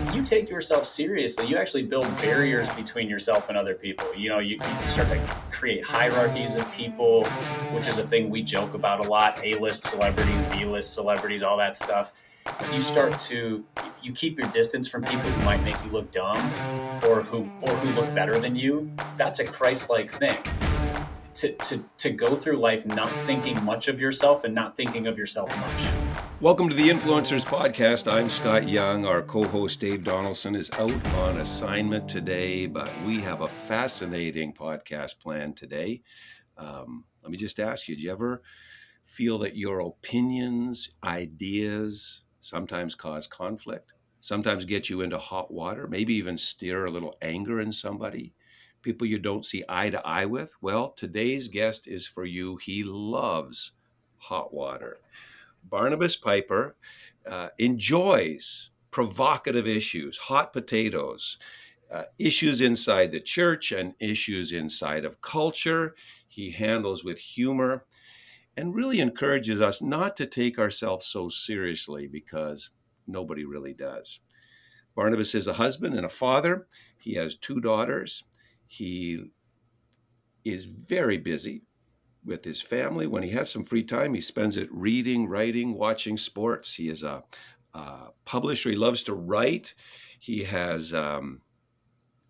if you take yourself seriously, you actually build barriers between yourself and other people. You know, you, you start to create hierarchies of people, which is a thing we joke about a lot. A-list celebrities, B-list celebrities, all that stuff. You start to you keep your distance from people who might make you look dumb or who or who look better than you. That's a Christ-like thing to, to, to go through life not thinking much of yourself and not thinking of yourself much. Welcome to the Influencers Podcast. I'm Scott Young. Our co host Dave Donaldson is out on assignment today, but we have a fascinating podcast planned today. Um, let me just ask you do you ever feel that your opinions, ideas sometimes cause conflict, sometimes get you into hot water, maybe even stir a little anger in somebody? people you don't see eye to eye with? Well, today's guest is for you. He loves hot water. Barnabas Piper uh, enjoys provocative issues, hot potatoes, uh, issues inside the church and issues inside of culture. He handles with humor and really encourages us not to take ourselves so seriously because nobody really does. Barnabas is a husband and a father. He has two daughters. He is very busy with his family. When he has some free time, he spends it reading, writing, watching sports. He is a, a publisher. He loves to write. He has um,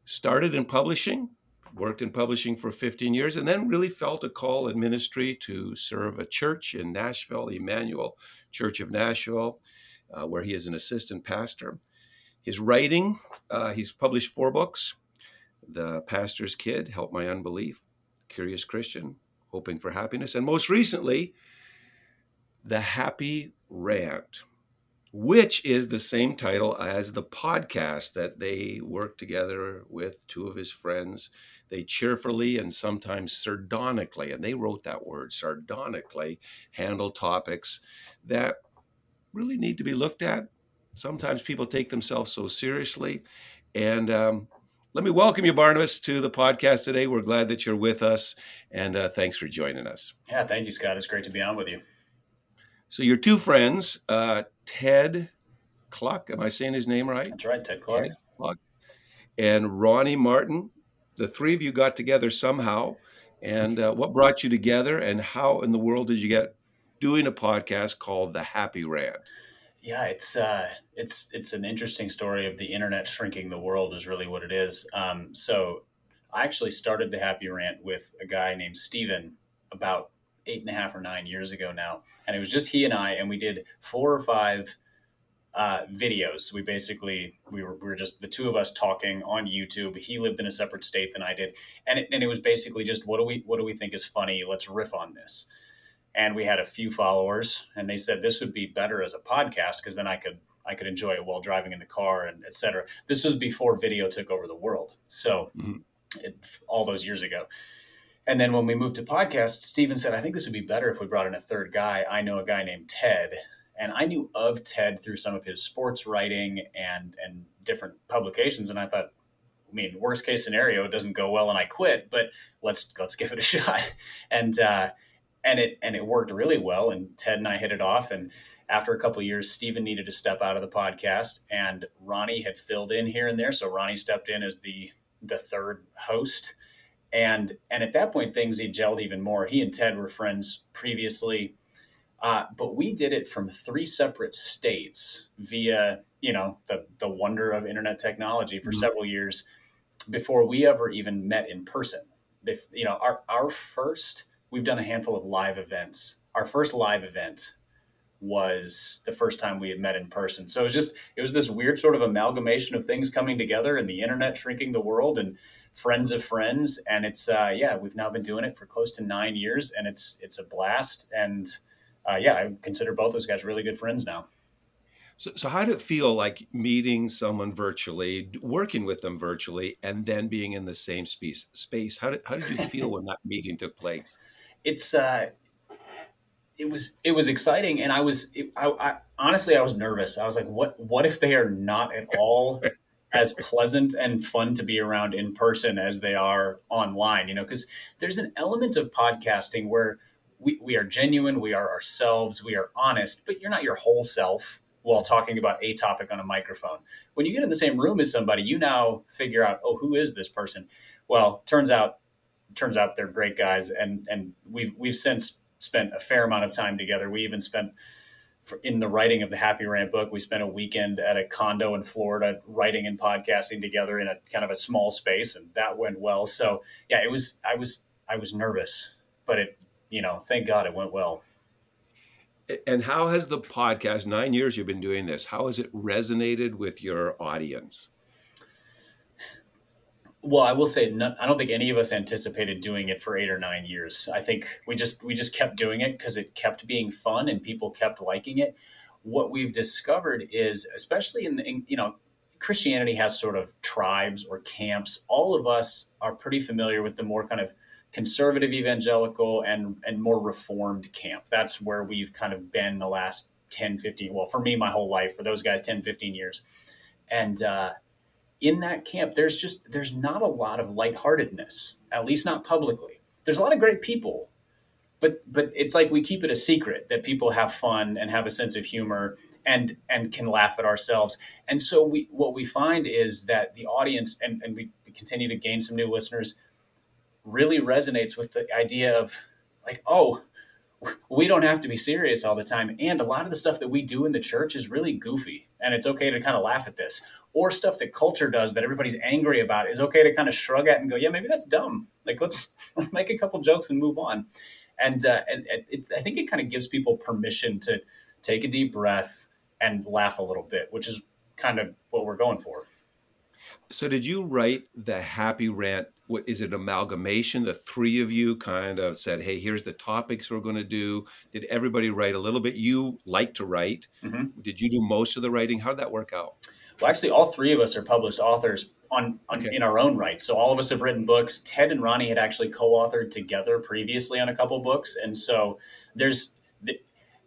started in publishing, worked in publishing for 15 years, and then really felt a call in ministry to serve a church in Nashville, Immanuel Church of Nashville, uh, where he is an assistant pastor. His writing, uh, he's published four books. The Pastor's Kid, Help My Unbelief, Curious Christian, Hoping for Happiness, and most recently, The Happy Rant, which is the same title as the podcast that they work together with two of his friends. They cheerfully and sometimes sardonically, and they wrote that word sardonically, handle topics that really need to be looked at. Sometimes people take themselves so seriously. And um, let me welcome you, Barnabas, to the podcast today. We're glad that you're with us, and uh, thanks for joining us. Yeah, thank you, Scott. It's great to be on with you. So, your two friends, uh, Ted Kluck, am I saying his name right? That's right, Ted Kluck. Ted Kluck. And Ronnie Martin, the three of you got together somehow. And uh, what brought you together, and how in the world did you get doing a podcast called The Happy Rant? Yeah, it's uh, it's it's an interesting story of the internet shrinking the world is really what it is. Um, so I actually started the Happy Rant with a guy named Steven about eight and a half or nine years ago now, and it was just he and I, and we did four or five uh, videos. We basically we were, we were just the two of us talking on YouTube. He lived in a separate state than I did, and it, and it was basically just what do we what do we think is funny? Let's riff on this and we had a few followers and they said this would be better as a podcast because then i could i could enjoy it while driving in the car and etc this was before video took over the world so mm-hmm. it, all those years ago and then when we moved to podcast steven said i think this would be better if we brought in a third guy i know a guy named ted and i knew of ted through some of his sports writing and and different publications and i thought I mean, worst case scenario, it doesn't go well and I quit, but let's let's give it a shot. And uh, and it and it worked really well. And Ted and I hit it off. And after a couple years, Stephen needed to step out of the podcast, and Ronnie had filled in here and there. So Ronnie stepped in as the the third host. And and at that point, things had gelled even more. He and Ted were friends previously, uh, but we did it from three separate states via you know the the wonder of internet technology for mm-hmm. several years before we ever even met in person. If, you know, our our first we've done a handful of live events. Our first live event was the first time we had met in person. So it was just it was this weird sort of amalgamation of things coming together and the internet shrinking the world and friends of friends and it's uh, yeah we've now been doing it for close to nine years and it's it's a blast and uh, yeah I consider both those guys really good friends now. So, so how did it feel like meeting someone virtually, working with them virtually, and then being in the same space? Space. How did how did you feel when that meeting took place? It's uh, it was it was exciting, and I was it, I, I, honestly I was nervous. I was like, what what if they are not at all as pleasant and fun to be around in person as they are online? You know, because there's an element of podcasting where we, we are genuine, we are ourselves, we are honest, but you're not your whole self while talking about a topic on a microphone. When you get in the same room as somebody, you now figure out, oh, who is this person? Well, turns out turns out they're great guys, and and we've we've since spent a fair amount of time together. We even spent in the writing of the Happy Rant book. We spent a weekend at a condo in Florida writing and podcasting together in a kind of a small space, and that went well. So yeah, it was I was I was nervous, but it you know thank God it went well. And how has the podcast, nine years you've been doing this, how has it resonated with your audience? Well, I will say, I don't think any of us anticipated doing it for eight or nine years. I think we just we just kept doing it because it kept being fun and people kept liking it. What we've discovered is, especially in, in you know, Christianity has sort of tribes or camps. All of us are pretty familiar with the more kind of conservative evangelical and and more reformed camp. That's where we've kind of been the last 10, 15, well, for me, my whole life, for those guys, 10, 15 years. And uh, in that camp, there's just, there's not a lot of lightheartedness, at least not publicly. There's a lot of great people, but, but it's like we keep it a secret that people have fun and have a sense of humor and, and can laugh at ourselves. And so we, what we find is that the audience, and, and we continue to gain some new listeners, really resonates with the idea of like, oh, we don't have to be serious all the time. And a lot of the stuff that we do in the church is really goofy. And it's okay to kind of laugh at this. Or stuff that culture does that everybody's angry about is okay to kind of shrug at and go, yeah, maybe that's dumb. Like, let's, let's make a couple jokes and move on. And, uh, and I think it kind of gives people permission to take a deep breath and laugh a little bit, which is kind of what we're going for. So, did you write the happy rant? What is it? Amalgamation. The three of you kind of said, "Hey, here's the topics we're going to do." Did everybody write a little bit? You like to write. Mm-hmm. Did you do most of the writing? How did that work out? Well, actually, all three of us are published authors on, on okay. in our own right. So all of us have written books. Ted and Ronnie had actually co-authored together previously on a couple books, and so there's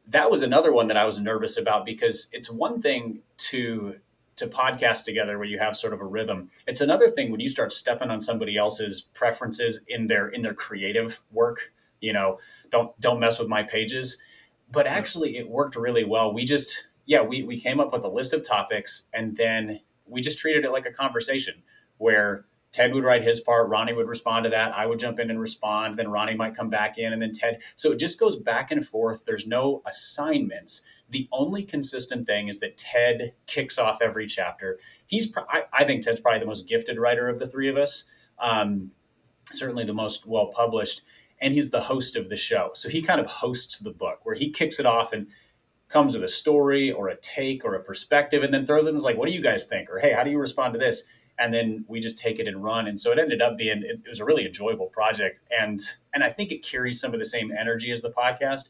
that was another one that I was nervous about because it's one thing to to podcast together where you have sort of a rhythm. It's another thing when you start stepping on somebody else's preferences in their in their creative work. You know, don't don't mess with my pages. But actually, it worked really well. We just yeah we we came up with a list of topics and then we just treated it like a conversation where Ted would write his part, Ronnie would respond to that, I would jump in and respond, then Ronnie might come back in, and then Ted. So it just goes back and forth. There's no assignments. The only consistent thing is that Ted kicks off every chapter. He's, I, think Ted's probably the most gifted writer of the three of us, um, certainly the most well published, and he's the host of the show. So he kind of hosts the book where he kicks it off and comes with a story or a take or a perspective, and then throws it and in like, "What do you guys think?" or "Hey, how do you respond to this?" And then we just take it and run. And so it ended up being it, it was a really enjoyable project, and and I think it carries some of the same energy as the podcast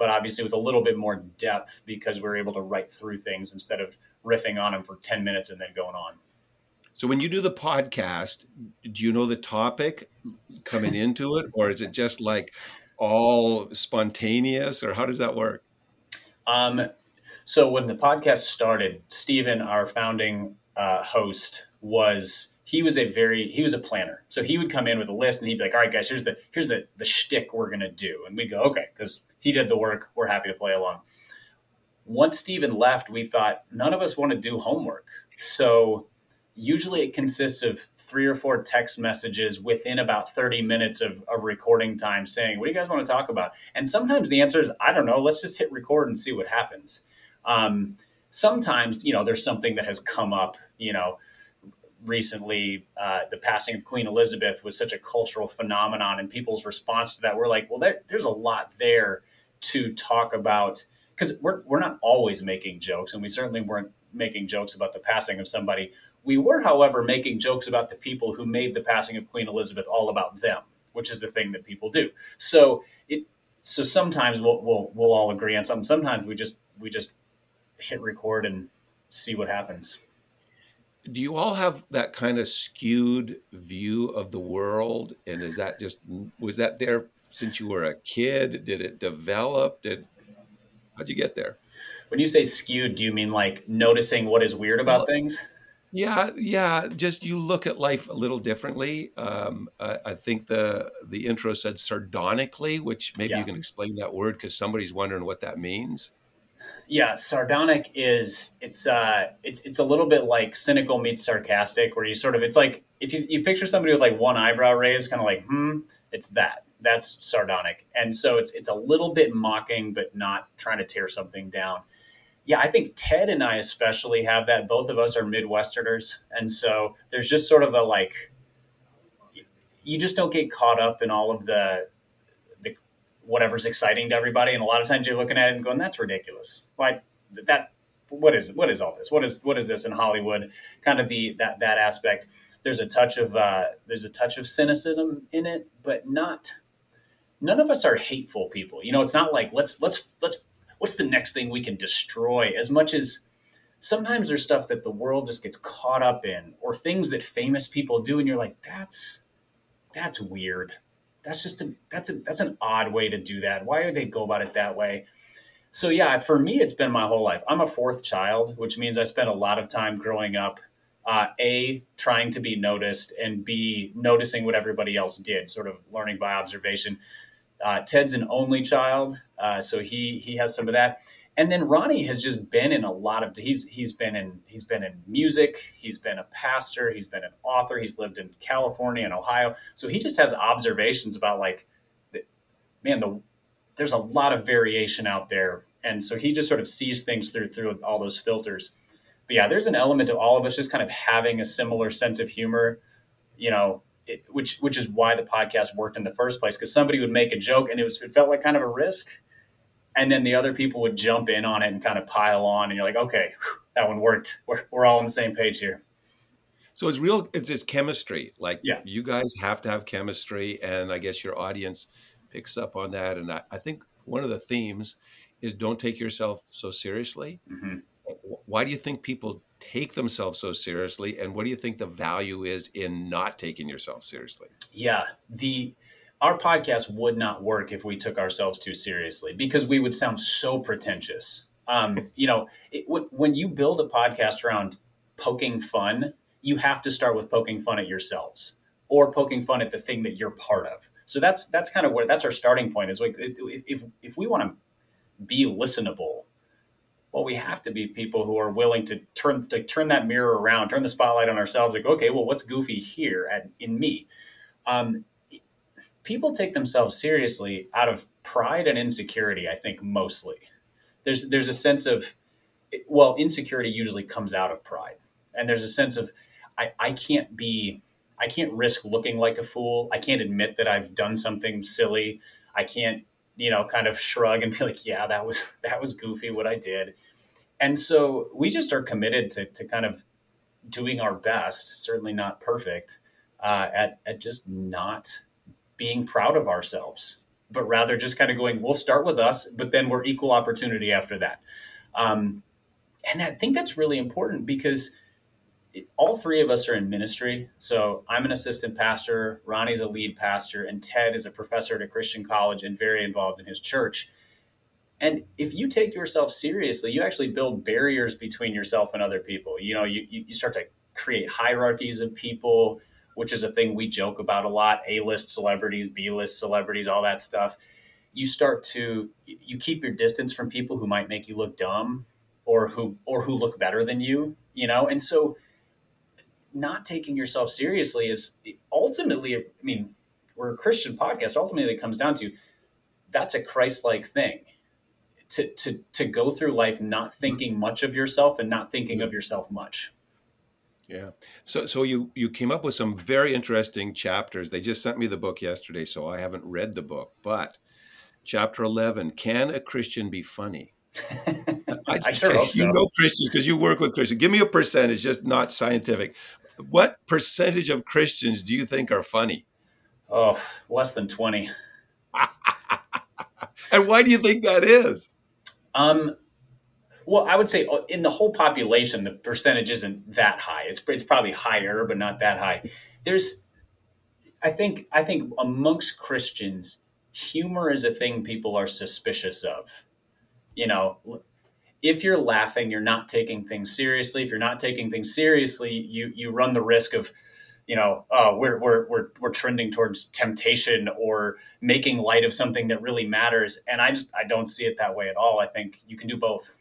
but obviously with a little bit more depth because we're able to write through things instead of riffing on them for 10 minutes and then going on. So when you do the podcast, do you know the topic coming into it or is it just like all spontaneous or how does that work? Um, so when the podcast started, Stephen, our founding uh, host, was he was a very he was a planner. So he would come in with a list and he'd be like, "All right, guys, here's the here's the the shtick we're gonna do," and we'd go, "Okay," because he did the work. We're happy to play along. Once Stephen left, we thought none of us want to do homework. So usually it consists of three or four text messages within about 30 minutes of, of recording time saying, What do you guys want to talk about? And sometimes the answer is, I don't know, let's just hit record and see what happens. Um, sometimes, you know, there's something that has come up, you know, recently uh, the passing of Queen Elizabeth was such a cultural phenomenon, and people's response to that were like, well, there, there's a lot there to talk about because we're, we're not always making jokes, and we certainly weren't making jokes about the passing of somebody. We were, however, making jokes about the people who made the passing of Queen Elizabeth all about them, which is the thing that people do. So it so sometimes we'll we'll, we'll all agree on something. Sometimes we just we just hit record and see what happens do you all have that kind of skewed view of the world? And is that just was that there since you were a kid? Did it develop? Did how'd you get there? When you say skewed do you mean like noticing what is weird about well, things? yeah yeah just you look at life a little differently. Um, I, I, think the the intro said sardonically which maybe yeah. you can explain that word because somebody's wondering what that means Yeah, sardonic is it's uh it's it's a little bit like cynical meets sarcastic, where you sort of it's like if you, you picture somebody with like one eyebrow raised, kind of like hmm, it's that that's sardonic, and so it's it's a little bit mocking, but not trying to tear something down. Yeah, I think Ted and I especially have that. Both of us are Midwesterners, and so there's just sort of a like you just don't get caught up in all of the whatever's exciting to everybody. And a lot of times you're looking at it and going, that's ridiculous. Why that, what is? What is all this? What is, what is this in Hollywood? Kind of the, that, that aspect. There's a touch of, uh, there's a touch of cynicism in it, but not, none of us are hateful people. You know, it's not like, let's, let's, let's, what's the next thing we can destroy as much as, sometimes there's stuff that the world just gets caught up in or things that famous people do and you're like that's that's weird that's just a that's a that's an odd way to do that. Why would they go about it that way? So yeah, for me, it's been my whole life. I'm a fourth child, which means I spent a lot of time growing up. Uh, a trying to be noticed and b noticing what everybody else did, sort of learning by observation. Uh, Ted's an only child, uh, so he he has some of that and then Ronnie has just been in a lot of he's he's been in he's been in music, he's been a pastor, he's been an author, he's lived in California and Ohio. So he just has observations about like man, the there's a lot of variation out there. And so he just sort of sees things through through all those filters. But yeah, there's an element of all of us just kind of having a similar sense of humor, you know, it, which which is why the podcast worked in the first place because somebody would make a joke and it was it felt like kind of a risk and then the other people would jump in on it and kind of pile on and you're like okay that one worked. We're, we're all on the same page here. So it's real it's just chemistry. Like yeah. you guys have to have chemistry and i guess your audience picks up on that. And i, I think one of the themes is don't take yourself so seriously. Mm-hmm. why do you think people take themselves so seriously and what do you think the value is in not taking yourself seriously? Yeah the our podcast would not work if we took ourselves too seriously because we would sound so pretentious. Um, you know, it, when you build a podcast around poking fun, you have to start with poking fun at yourselves or poking fun at the thing that you're part of. So that's that's kind of where that's our starting point. Is like if if we want to be listenable, well, we have to be people who are willing to turn to turn that mirror around, turn the spotlight on ourselves. Like, okay, well, what's goofy here at, in me? Um, people take themselves seriously out of pride and insecurity. I think mostly there's there's a sense of well, insecurity usually comes out of pride, and there's a sense of I, I can't be I can't risk looking like a fool. I can't admit that I've done something silly. I can't you know kind of shrug and be like, yeah, that was that was goofy what I did. And so we just are committed to to kind of doing our best, certainly not perfect, uh, at at just not being proud of ourselves, but rather just kind of going, we'll start with us, but then we're equal opportunity after that. Um, and I think that's really important because it, all three of us are in ministry. So I'm an assistant pastor, Ronnie's a lead pastor, and Ted is a professor at a Christian college and very involved in his church. And if you take yourself seriously, you actually build barriers between yourself and other people. You know, you, you start to create hierarchies of people which is a thing we joke about a lot A list celebrities, B list celebrities, all that stuff. You start to you keep your distance from people who might make you look dumb or who or who look better than you, you know? And so not taking yourself seriously is ultimately I mean, we're a Christian podcast, ultimately it comes down to that's a Christ-like thing. To, to, to go through life not thinking much of yourself and not thinking mm-hmm. of yourself much. Yeah. So so you you came up with some very interesting chapters. They just sent me the book yesterday, so I haven't read the book. But chapter 11, can a Christian be funny? I, I sure hope so. You know Christians because you work with Christians. Give me a percentage, just not scientific. What percentage of Christians do you think are funny? Oh, less than 20. and why do you think that is? Um, well, I would say uh, in the whole population, the percentage isn't that high. It's it's probably higher, but not that high. There's, I think, I think amongst Christians, humor is a thing people are suspicious of. You know, if you're laughing, you're not taking things seriously. If you're not taking things seriously, you you run the risk of you know, oh, we're, we're, we're, we're trending towards temptation or making light of something that really matters. And I just, I don't see it that way at all. I think you can do both.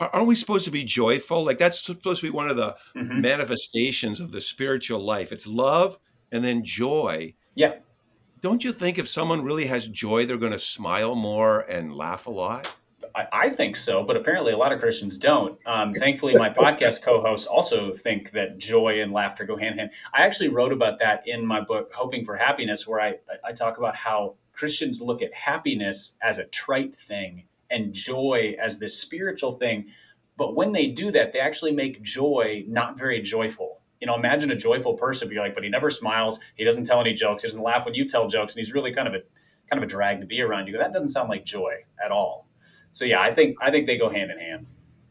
Aren't we supposed to be joyful? Like that's supposed to be one of the mm-hmm. manifestations of the spiritual life. It's love and then joy. Yeah. Don't you think if someone really has joy, they're going to smile more and laugh a lot? I, I think so, but apparently a lot of Christians don't. Um, thankfully, my podcast co-hosts also think that joy and laughter go hand in hand. I actually wrote about that in my book, Hoping for Happiness, where I, I talk about how Christians look at happiness as a trite thing and joy as this spiritual thing. But when they do that, they actually make joy not very joyful. You know, imagine a joyful person, be like, but he never smiles. He doesn't tell any jokes. He doesn't laugh when you tell jokes, and he's really kind of a kind of a drag to be around you. Go, that doesn't sound like joy at all. So yeah, I think I think they go hand in hand.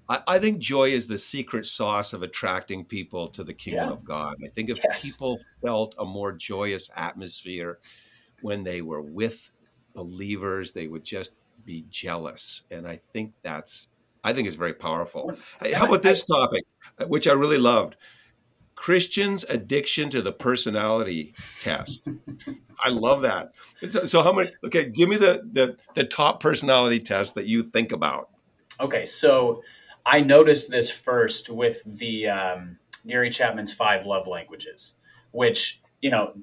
I, I think joy is the secret sauce of attracting people to the kingdom yeah. of God. I think if yes. people felt a more joyous atmosphere when they were with believers, they would just be jealous. And I think that's, I think it's very powerful. How about this topic, which I really loved? Christians' addiction to the personality test. I love that. So, so, how many? Okay, give me the, the the top personality test that you think about. Okay, so I noticed this first with the um, Gary Chapman's five love languages, which you know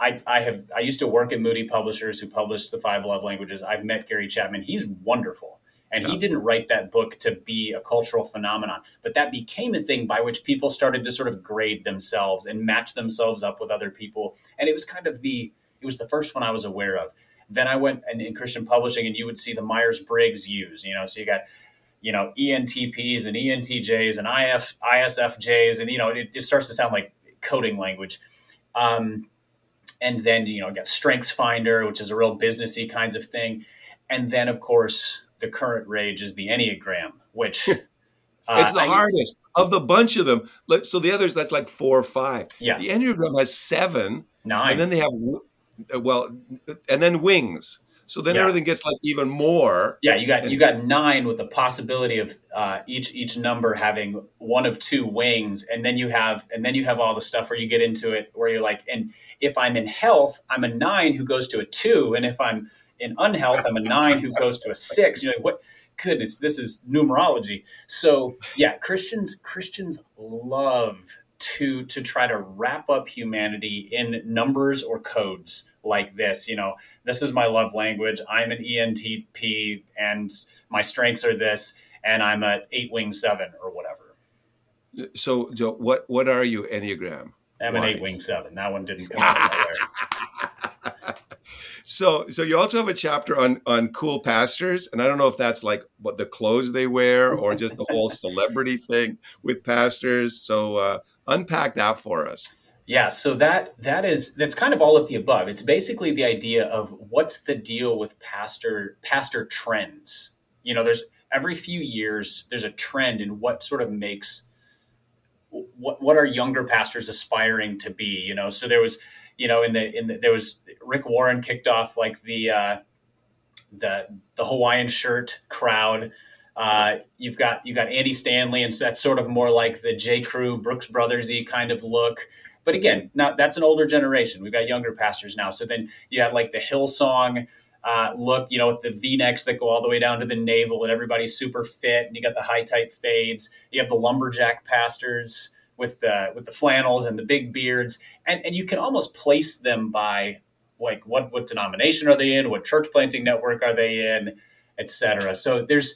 I, I have I used to work at Moody Publishers who published the five love languages. I've met Gary Chapman. He's wonderful. And yeah. he didn't write that book to be a cultural phenomenon, but that became a thing by which people started to sort of grade themselves and match themselves up with other people. And it was kind of the it was the first one I was aware of. Then I went in, in Christian publishing, and you would see the Myers Briggs use. You know, so you got you know ENTPs and ENTJs and IF ISFJs, and you know it, it starts to sound like coding language. Um, and then you know get strengths finder which is a real businessy kinds of thing. And then of course the current rage is the enneagram which uh, it's the I, hardest of the bunch of them. So the others that's like four or five. Yeah. The enneagram has seven. Nine. and then they have well and then wings so then yeah. everything gets like even more. Yeah, you got and, you got nine with the possibility of uh, each each number having one of two wings, and then you have and then you have all the stuff where you get into it where you're like, and if I'm in health, I'm a nine who goes to a two, and if I'm in unhealth, I'm a nine who goes to a six. You're like, what? Goodness, this is numerology. So yeah, Christians Christians love to to try to wrap up humanity in numbers or codes like this you know this is my love language. I'm an entp and my strengths are this and i'm an eight wing seven or whatever. So Joe, what what are you enneagram? I'm an eight wing seven. That one didn't come out so so you also have a chapter on on cool pastors and i don't know if that's like what the clothes they wear or just the whole celebrity thing with pastors. So uh, unpack that for us. Yeah so that that is that's kind of all of the above. It's basically the idea of what's the deal with pastor pastor trends. You know there's every few years there's a trend in what sort of makes what what are younger pastors aspiring to be you know? So there was you know, in the in the, there was Rick Warren kicked off like the uh, the the Hawaiian shirt crowd. Uh, you've got you've got Andy Stanley, and so that's sort of more like the J. Crew, Brooks Brothersy kind of look. But again, now that's an older generation. We've got younger pastors now. So then you have like the Hillsong uh, look, you know, with the V necks that go all the way down to the navel, and everybody's super fit, and you got the high tight fades. You have the lumberjack pastors with the with the flannels and the big beards, and and you can almost place them by like what what denomination are they in, what church planting network are they in, etc. So there's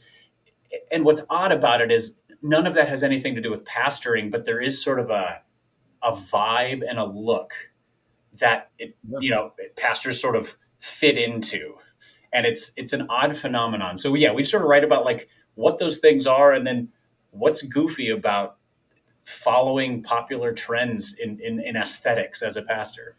and what's odd about it is none of that has anything to do with pastoring, but there is sort of a a vibe and a look that it, you know pastors sort of fit into, and it's it's an odd phenomenon. So yeah, we sort of write about like what those things are, and then what's goofy about following popular trends in, in, in aesthetics as a pastor.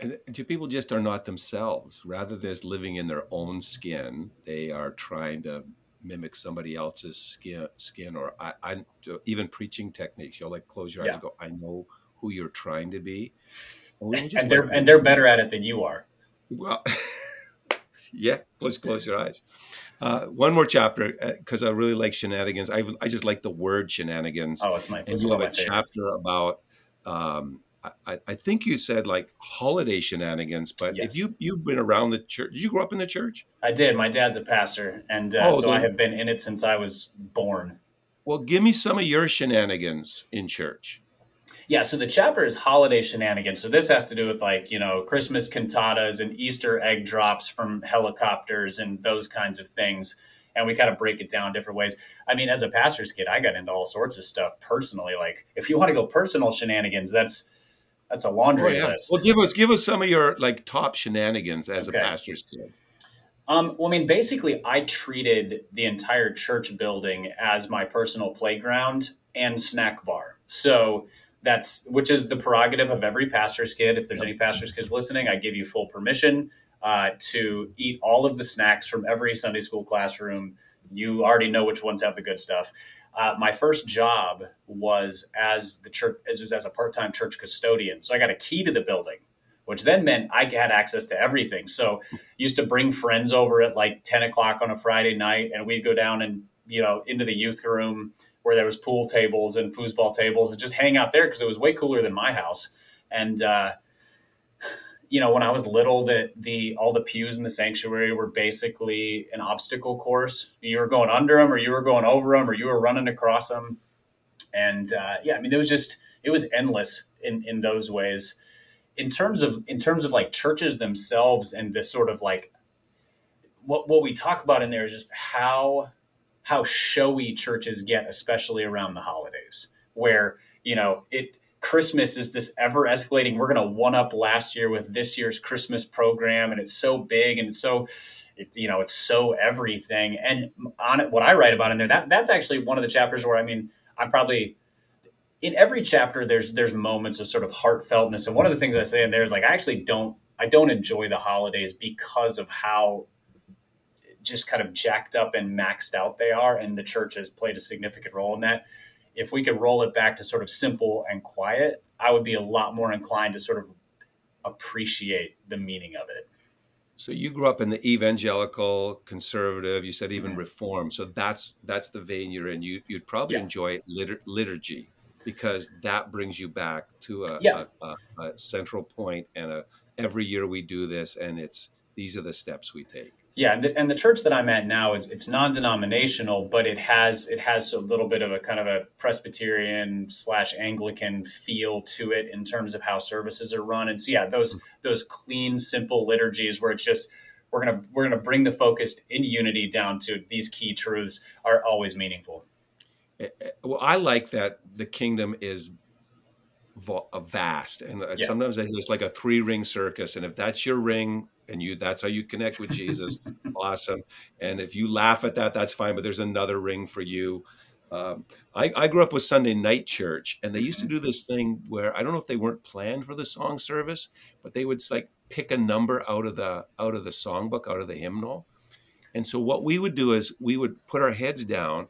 And people just are not themselves. Rather than living in their own skin, they are trying to mimic somebody else's skin, skin or I, I even preaching techniques. You'll like close your eyes yeah. and go, "I know who you're trying to be," and, and they're and they're better at it than you are. Well, yeah, close close your eyes. Uh, one more chapter because uh, I really like shenanigans. I, I just like the word shenanigans. Oh, it's my. And you have a chapter about. Um, I, I, think you said like holiday shenanigans, but yes. if you you've been around the church, did you grow up in the church? I did. My dad's a pastor, and uh, oh, so I have been in it since I was born. Well, give me some of your shenanigans in church. Yeah, so the chapter is holiday shenanigans. So this has to do with like, you know, Christmas cantatas and Easter egg drops from helicopters and those kinds of things. And we kind of break it down different ways. I mean, as a pastor's kid, I got into all sorts of stuff personally. Like if you want to go personal shenanigans, that's that's a laundry oh, yeah. list. Well, give us give us some of your like top shenanigans as okay. a pastor's kid. Um, well, I mean, basically, I treated the entire church building as my personal playground and snack bar. So that's which is the prerogative of every pastor's kid. If there's any pastor's kids listening, I give you full permission uh, to eat all of the snacks from every Sunday school classroom. You already know which ones have the good stuff. Uh, my first job was as the church as was as a part-time church custodian. So I got a key to the building, which then meant I had access to everything. So used to bring friends over at like 10 o'clock on a Friday night, and we'd go down and you know into the youth room where there was pool tables and foosball tables and just hang out there because it was way cooler than my house. And uh, you know, when I was little, that the all the pews in the sanctuary were basically an obstacle course. You were going under them, or you were going over them, or you were running across them. And uh, yeah, I mean, it was just it was endless in in those ways. In terms of in terms of like churches themselves and this sort of like what what we talk about in there is just how how showy churches get, especially around the holidays, where, you know, it Christmas is this ever escalating. We're going to one up last year with this year's Christmas program, and it's so big and it's so, it, you know, it's so everything. And on it, what I write about in there, that that's actually one of the chapters where I mean, I'm probably in every chapter there's there's moments of sort of heartfeltness, and one of the things I say in there is like I actually don't I don't enjoy the holidays because of how just kind of jacked up and maxed out they are. And the church has played a significant role in that. If we could roll it back to sort of simple and quiet, I would be a lot more inclined to sort of appreciate the meaning of it. So you grew up in the evangelical, conservative. You said even mm-hmm. reform. So that's that's the vein you're in. You you'd probably yeah. enjoy litur- liturgy because that brings you back to a, yeah. a, a, a central point and a every year we do this and it's these are the steps we take yeah, and the, and the, church that I'm at now is it's non-denominational, but it has it has a little bit of a kind of a Presbyterian slash Anglican feel to it in terms of how services are run. And so yeah, those those clean, simple liturgies where it's just we're gonna we're gonna bring the focus in unity down to these key truths are always meaningful. Eh, eh, well, I like that the kingdom is vast, and uh, yeah. sometimes it's like a three ring circus, and if that's your ring, and you that's how you connect with Jesus. awesome. And if you laugh at that, that's fine. But there's another ring for you. Um, I, I, grew up with Sunday night church, and they used to do this thing where I don't know if they weren't planned for the song service, but they would like pick a number out of the out of the songbook, out of the hymnal. And so what we would do is we would put our heads down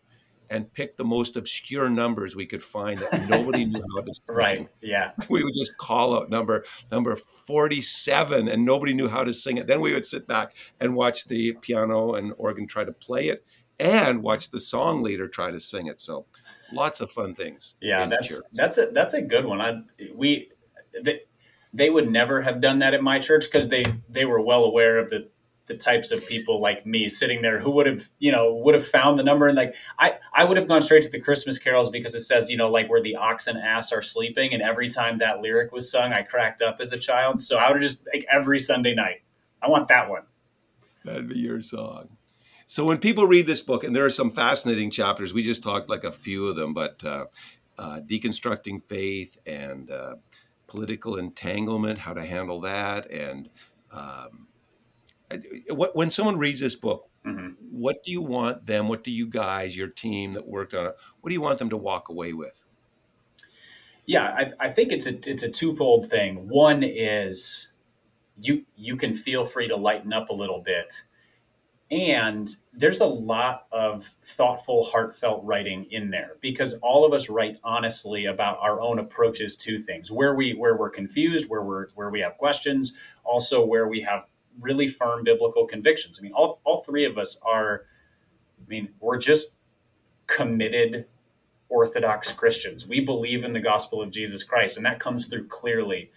and pick the most obscure numbers we could find that nobody knew how to sing. Right. Yeah. We would just call out number number 47 and nobody knew how to sing it. Then we would sit back and watch the piano and organ try to play it and watch the song leader try to sing it. So lots of fun things. Yeah, that's that's a that's a good one. I we they, they would never have done that at my church because they they were well aware of the the types of people like me sitting there who would have you know would have found the number. And like i i would have gone straight to the christmas carols because it says you know like where the ox and ass are sleeping. And every time that lyric was sung i cracked up as a child. So i would have just like every sunday night. I want that one. That'd be your song. So when people read this book and there are some fascinating chapters we just talked like a few of them but uh, uh, deconstructing faith and uh, political entanglement how to handle that and um, when someone reads this book, mm-hmm. what do you want them? What do you guys, your team that worked on it, what do you want them to walk away with? Yeah, I, I think it's a it's a twofold thing. One is you you can feel free to lighten up a little bit, and there's a lot of thoughtful, heartfelt writing in there because all of us write honestly about our own approaches to things, where we where we're confused, where we're where we have questions, also where we have really firm biblical convictions. I mean, all, all three of us are, I mean, we're just committed Orthodox Christians. We believe in the gospel of Jesus Christ, and that comes through clearly.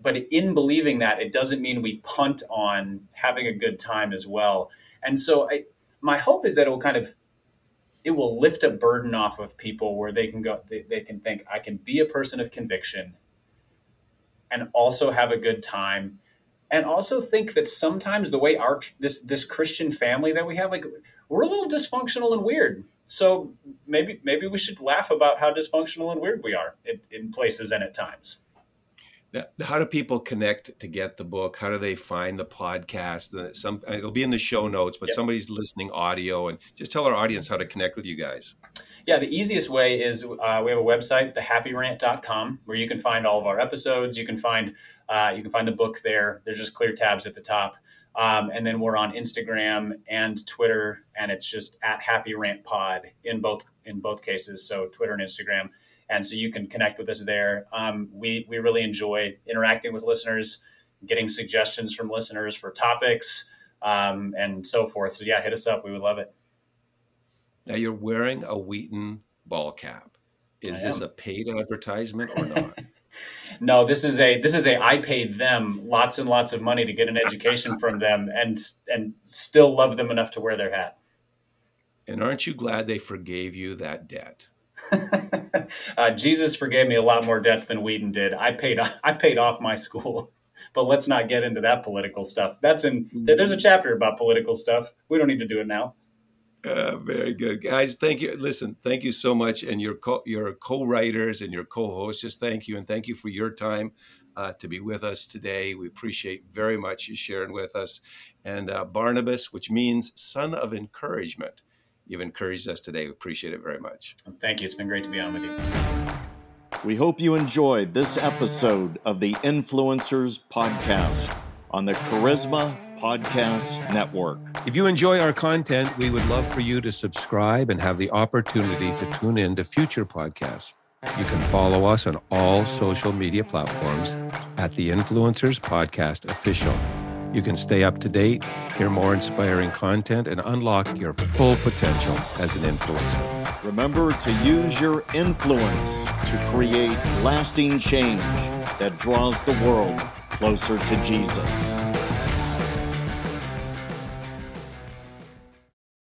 But in believing that, it doesn't mean we punt on having a good time as well. And so, I, my hope is that it will kind of it will lift a burden off of people where they can go they, they can think i can be a person of conviction and also have a good time and also think that sometimes the way our this this christian family that we have like we're a little dysfunctional and weird so maybe maybe we should laugh about how dysfunctional and weird we are in, in places and at times Now, how do people connect to get the book? How do they find the podcast? Some it'll be in the show notes, but yep. somebody's listening audio, and just tell our audience how to connect with you guys. Yeah, the easiest way is uh, we have a website, thehappyrant.com, where you can find all of our episodes. You can find uh, you can find the book there. There's just clear tabs at the top. Um, and then we're on Instagram and Twitter, and it's just at Happy Rant Pod in both in both cases. So Twitter and Instagram and so you can connect with us there. Um, we we really enjoy interacting with listeners, getting suggestions from listeners for topics, um, and so forth. So yeah, hit us up. We would love it. Now you're wearing a Wheaton ball cap. Is this a paid advertisement or not? no, this is a this is a I paid them lots and lots of money to get an education from them and and still love them enough to wear their hat. And aren't you glad they forgave you that debt? uh, Jesus forgave me a lot more debts than Wheaton did. I paid I paid off my school, but let's not get into that political stuff. That's in there's a chapter about political stuff. We don't need to do it now. Uh, very good, guys. Thank you. Listen, thank you so much, and your co- your co-writers and your co-hosts. Just thank you, and thank you for your time uh, to be with us today. We appreciate very much you sharing with us. And uh, Barnabas, which means son of encouragement you've encouraged us today. We appreciate it very much. Thank you. It's been great to be on with you. We hope you enjoyed this episode of the Influencers Podcast on the Charisma Podcast Network. If you enjoy our content, we would love for you to subscribe and have the opportunity to tune in to future podcasts. You can follow us on all social media platforms at the Influencers Podcast Official. You can stay up to date, hear more inspiring content, and unlock your full potential as an influencer. Remember to use your influence to create lasting change that draws the world closer to Jesus.